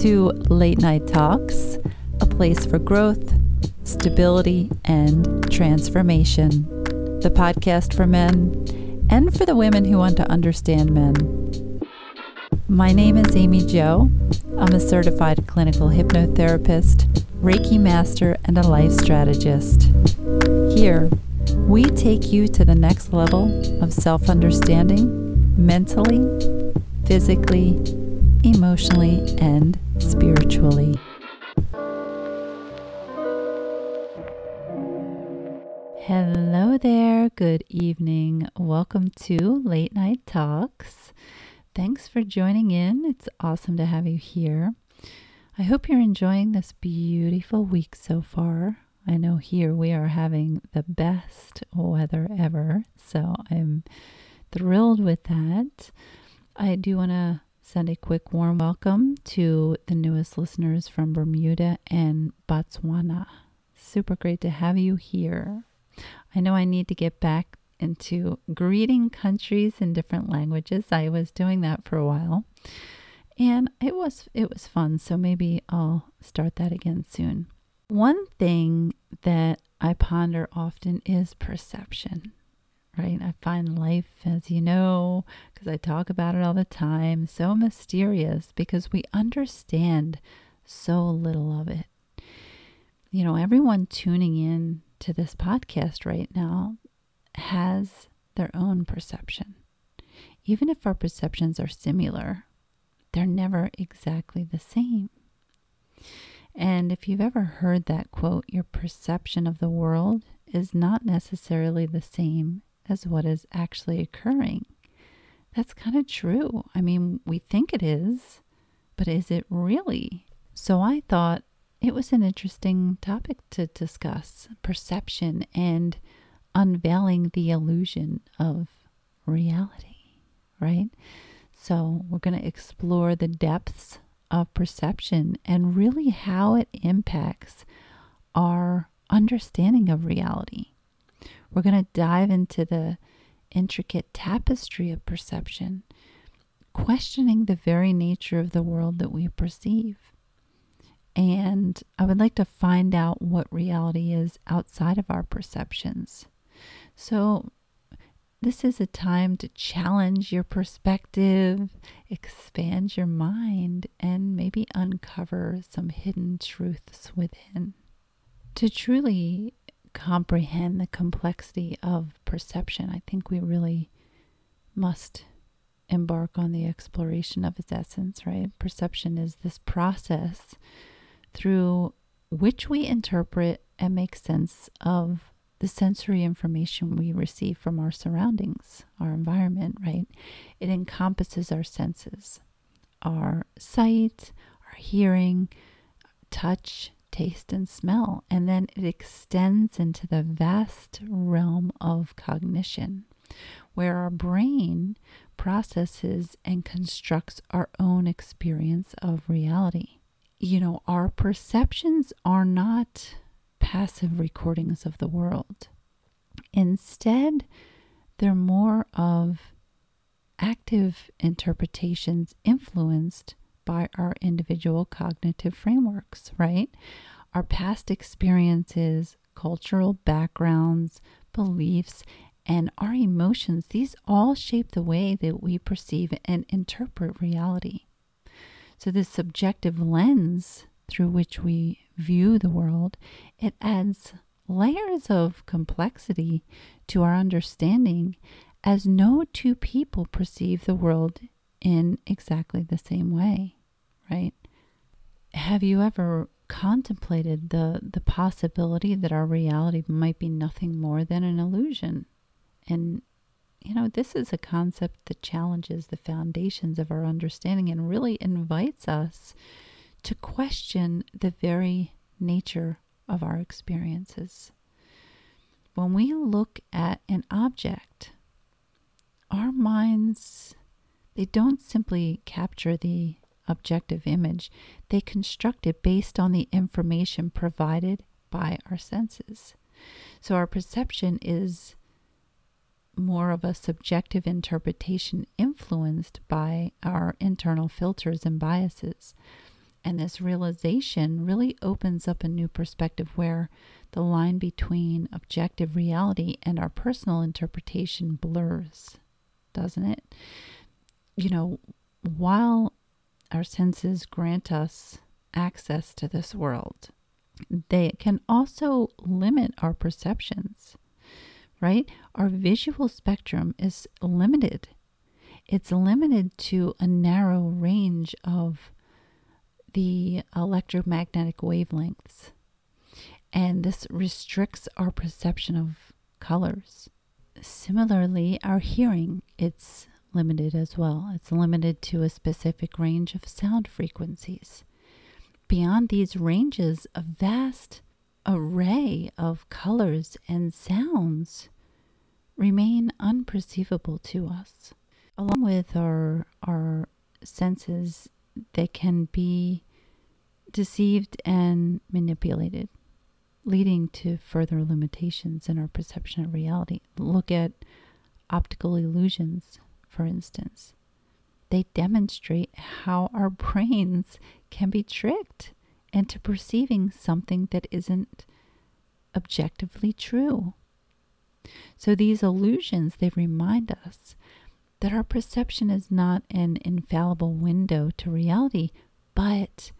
to Late Night Talks, a place for growth, stability, and transformation. The podcast for men and for the women who want to understand men. My name is Amy Jo. I'm a certified clinical hypnotherapist, Reiki master, and a life strategist. Here, we take you to the next level of self understanding mentally, physically, emotionally, and spiritually. Hello there. Good evening. Welcome to Late Night Talks. Thanks for joining in. It's awesome to have you here. I hope you're enjoying this beautiful week so far. I know here we are having the best weather ever, so I'm thrilled with that. I do want to send a quick warm welcome to the newest listeners from Bermuda and Botswana. Super great to have you here. I know I need to get back into greeting countries in different languages. I was doing that for a while. And it was it was fun, so maybe I'll start that again soon. One thing that I ponder often is perception, right? I find life, as you know, because I talk about it all the time, so mysterious because we understand so little of it. You know, everyone tuning in to this podcast right now has their own perception. Even if our perceptions are similar, they're never exactly the same. And if you've ever heard that quote, your perception of the world is not necessarily the same as what is actually occurring. That's kind of true. I mean, we think it is, but is it really? So I thought it was an interesting topic to discuss perception and unveiling the illusion of reality, right? So we're going to explore the depths of perception and really how it impacts our understanding of reality. We're going to dive into the intricate tapestry of perception, questioning the very nature of the world that we perceive. And I would like to find out what reality is outside of our perceptions. So, this is a time to challenge your perspective, expand your mind, and maybe uncover some hidden truths within. To truly comprehend the complexity of perception, I think we really must embark on the exploration of its essence, right? Perception is this process through which we interpret and make sense of the sensory information we receive from our surroundings, our environment, right? It encompasses our senses, our sight, our hearing, touch, taste, and smell. And then it extends into the vast realm of cognition, where our brain processes and constructs our own experience of reality. You know, our perceptions are not passive recordings of the world. Instead, they're more of active interpretations influenced by our individual cognitive frameworks, right? Our past experiences, cultural backgrounds, beliefs, and our emotions, these all shape the way that we perceive and interpret reality. So, this subjective lens through which we view the world, it adds layers of complexity to our understanding as no two people perceive the world in exactly the same way, right? Have you ever contemplated the the possibility that our reality might be nothing more than an illusion? And you know, this is a concept that challenges the foundations of our understanding and really invites us to question the very nature of our experiences. When we look at an object, our minds they don't simply capture the objective image, they construct it based on the information provided by our senses. So our perception is more of a subjective interpretation influenced by our internal filters and biases. And this realization really opens up a new perspective where the line between objective reality and our personal interpretation blurs, doesn't it? You know, while our senses grant us access to this world, they can also limit our perceptions, right? Our visual spectrum is limited. It's limited to a narrow range of the electromagnetic wavelengths. And this restricts our perception of colors. Similarly, our hearing, it's limited as well. It's limited to a specific range of sound frequencies. Beyond these ranges, a vast array of colors and sounds remain unperceivable to us. Along with our, our senses, they can be deceived and manipulated, leading to further limitations in our perception of reality. Look at optical illusions, for instance. They demonstrate how our brains can be tricked into perceiving something that isn't objectively true. So these illusions, they remind us that our perception is not an infallible window to reality, but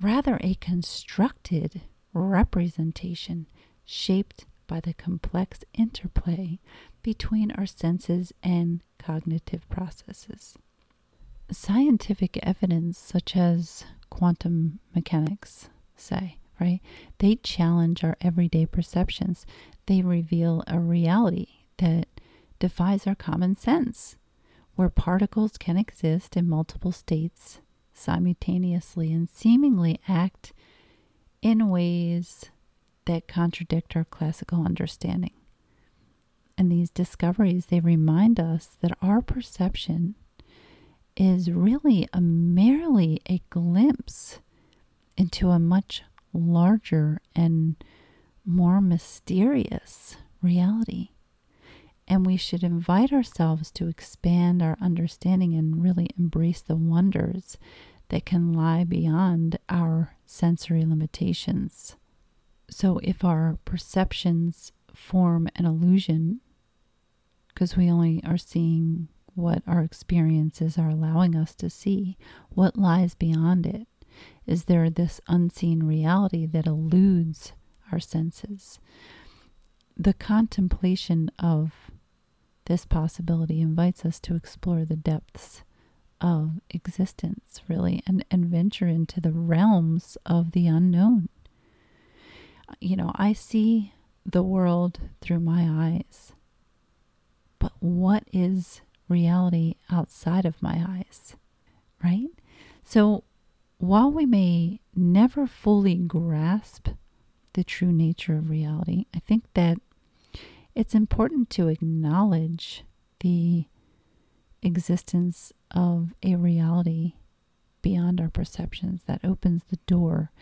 rather a constructed representation shaped by the complex interplay between our senses and cognitive processes. Scientific evidence, such as quantum mechanics, say, right? They challenge our everyday perceptions. They reveal a reality that defies our common sense, where particles can exist in multiple states simultaneously and seemingly act in ways that contradict our classical understanding. And these discoveries, they remind us that our perception is really a merely a glimpse into a much larger and more mysterious reality. And we should invite ourselves to expand our understanding and really embrace the wonders that can lie beyond our sensory limitations. So, if our perceptions form an illusion, because we only are seeing what our experiences are allowing us to see, what lies beyond it? Is there this unseen reality that eludes our senses? The contemplation of this possibility invites us to explore the depths of existence, really, and, and venture into the realms of the unknown. You know, I see the world through my eyes, what is reality outside of my eyes? Right? So, while we may never fully grasp the true nature of reality, I think that it's important to acknowledge the existence of a reality beyond our perceptions that opens the door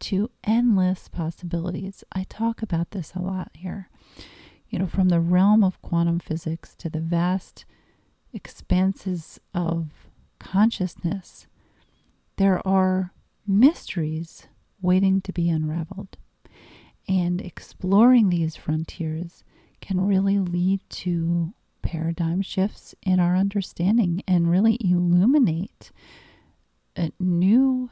to endless possibilities. I talk about this a lot here. You know, from the realm of quantum physics to the vast expanses of consciousness, there are mysteries waiting to be unraveled. And exploring these frontiers can really lead to paradigm shifts in our understanding and really illuminate new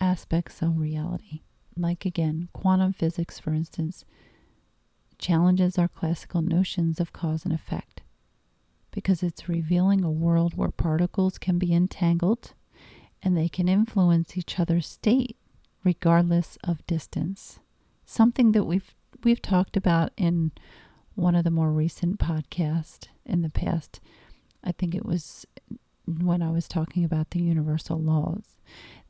aspects of reality. Like again, quantum physics, for instance, challenges our classical notions of cause and effect because it's revealing a world where particles can be entangled and they can influence each other's state regardless of distance. Something that we've we've talked about in one of the more recent podcasts in the past. I think it was when I was talking about the universal laws.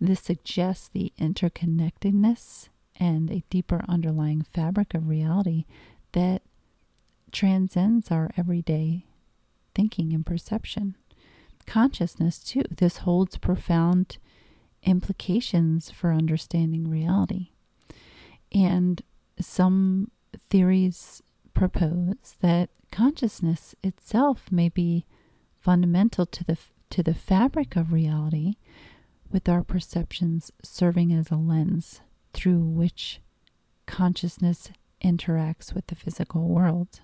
This suggests the interconnectedness and a deeper underlying fabric of reality that transcends our everyday thinking and perception. Consciousness, too. This holds profound implications for understanding reality. And some theories propose that consciousness itself may be fundamental to the to the fabric of reality, with our perceptions serving as a lens through which consciousness interacts with the physical world.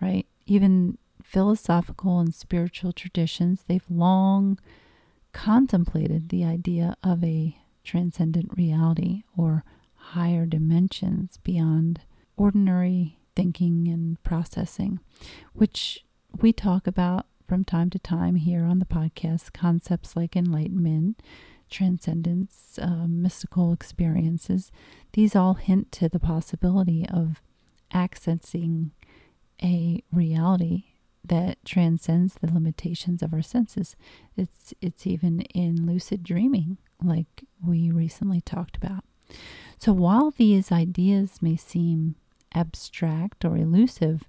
Right? Even philosophical and spiritual traditions, they've long contemplated the idea of a transcendent reality or higher dimensions beyond ordinary thinking and processing, which we talk about from time to time here on the podcast concepts like enlightenment, transcendence, uh, mystical experiences. These all hint to the possibility of accessing a reality that transcends the limitations of our senses. It's it's even in lucid dreaming, like we recently talked about. So while these ideas may seem abstract or elusive,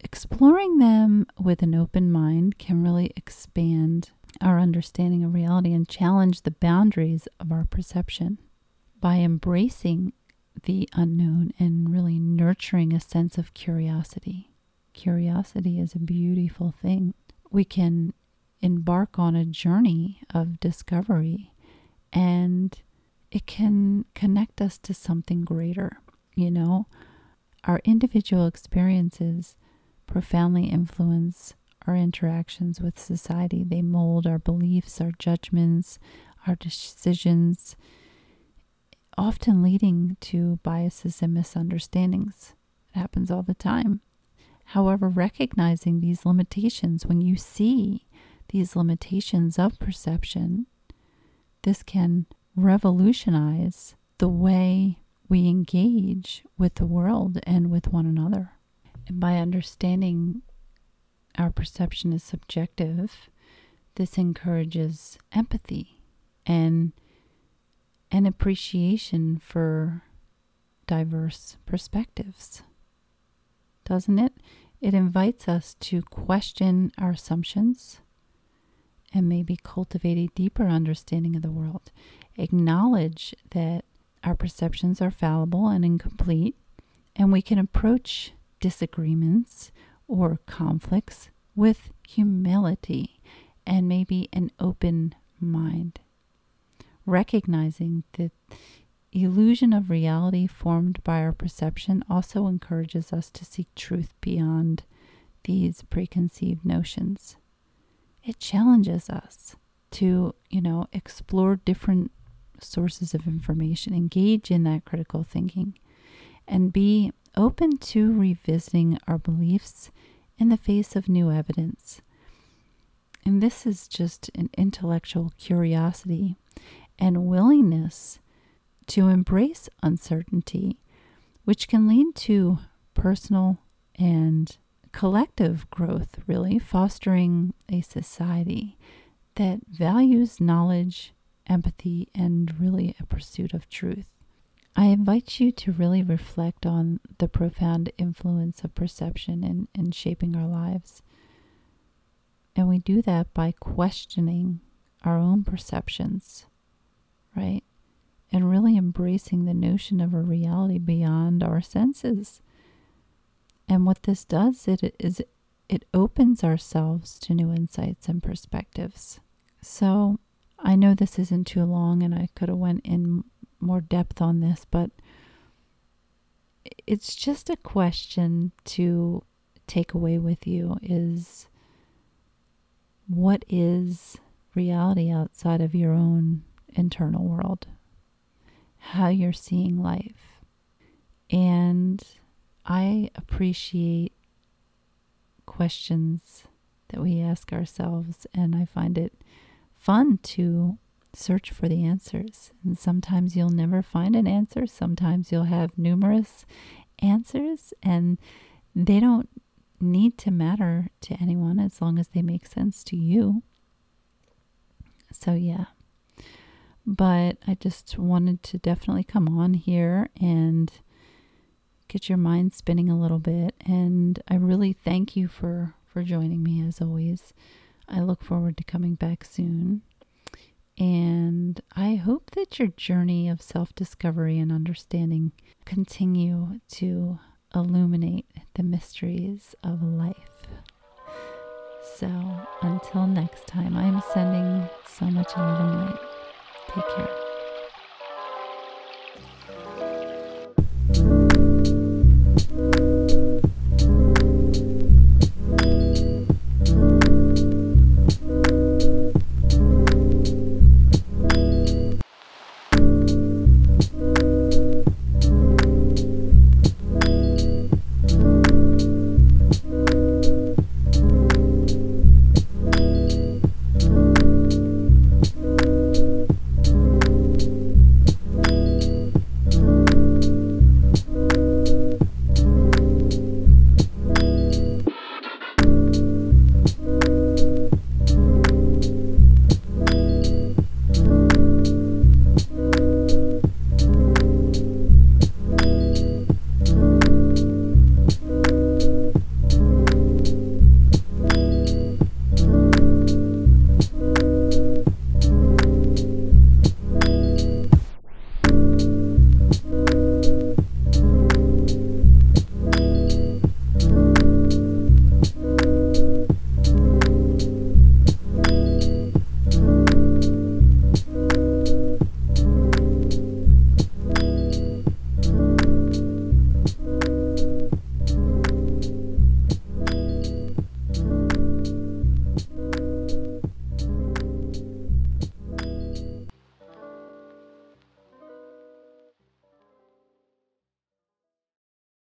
exploring them with an open mind can really expand our understanding of reality and challenge the boundaries of our perception. By embracing the unknown and really nurturing a sense of curiosity. Curiosity is a beautiful thing. We can embark on a journey of discovery and it can connect us to something greater. You know, our individual experiences profoundly influence our interactions with society. They mold our beliefs, our judgments, our decisions, often leading to biases and misunderstandings. It happens all the time. However, recognizing these limitations, when you see these limitations of perception, this can revolutionize the way we engage with the world and with one another. And by understanding our perception is subjective, this encourages empathy and an appreciation for diverse perspectives. Doesn't it? It invites us to question our assumptions and maybe cultivate a deeper understanding of the world. Acknowledge that our perceptions are fallible and incomplete, and we can approach disagreements or conflicts with humility and maybe an open mind. Recognizing the illusion of reality formed by our perception also encourages us to seek truth beyond these preconceived notions. It challenges us to, you know, explore different sources of information, engage in that critical thinking, and be open to revisiting our beliefs in the face of new evidence. And this is just an intellectual curiosity and willingness to embrace uncertainty, which can lead to personal and collective growth, really, fostering a society that values knowledge, empathy, and really a pursuit of truth. I invite you to really reflect on the profound influence of perception in, in shaping our lives. And we do that by questioning our own perceptions, right? And really embracing the notion of a reality beyond our senses. And what this does it is it opens ourselves to new insights and perspectives. So I know this isn't too long and I could have went in more depth on this, but it's just a question to take away with you is what is reality outside of your own internal world? How you're seeing life. And I appreciate questions that we ask ourselves, and I find it fun to search for the answers. And sometimes you'll never find an answer, sometimes you'll have numerous answers, and they don't need to matter to anyone as long as they make sense to you. So, yeah. But I just wanted to definitely come on here and get your mind spinning a little bit. And I really thank you for, for joining me as always. I look forward to coming back soon. And I hope that your journey of self discovery and understanding continue to illuminate the mysteries of life. So until next time, I'm sending so much love and light. Take care.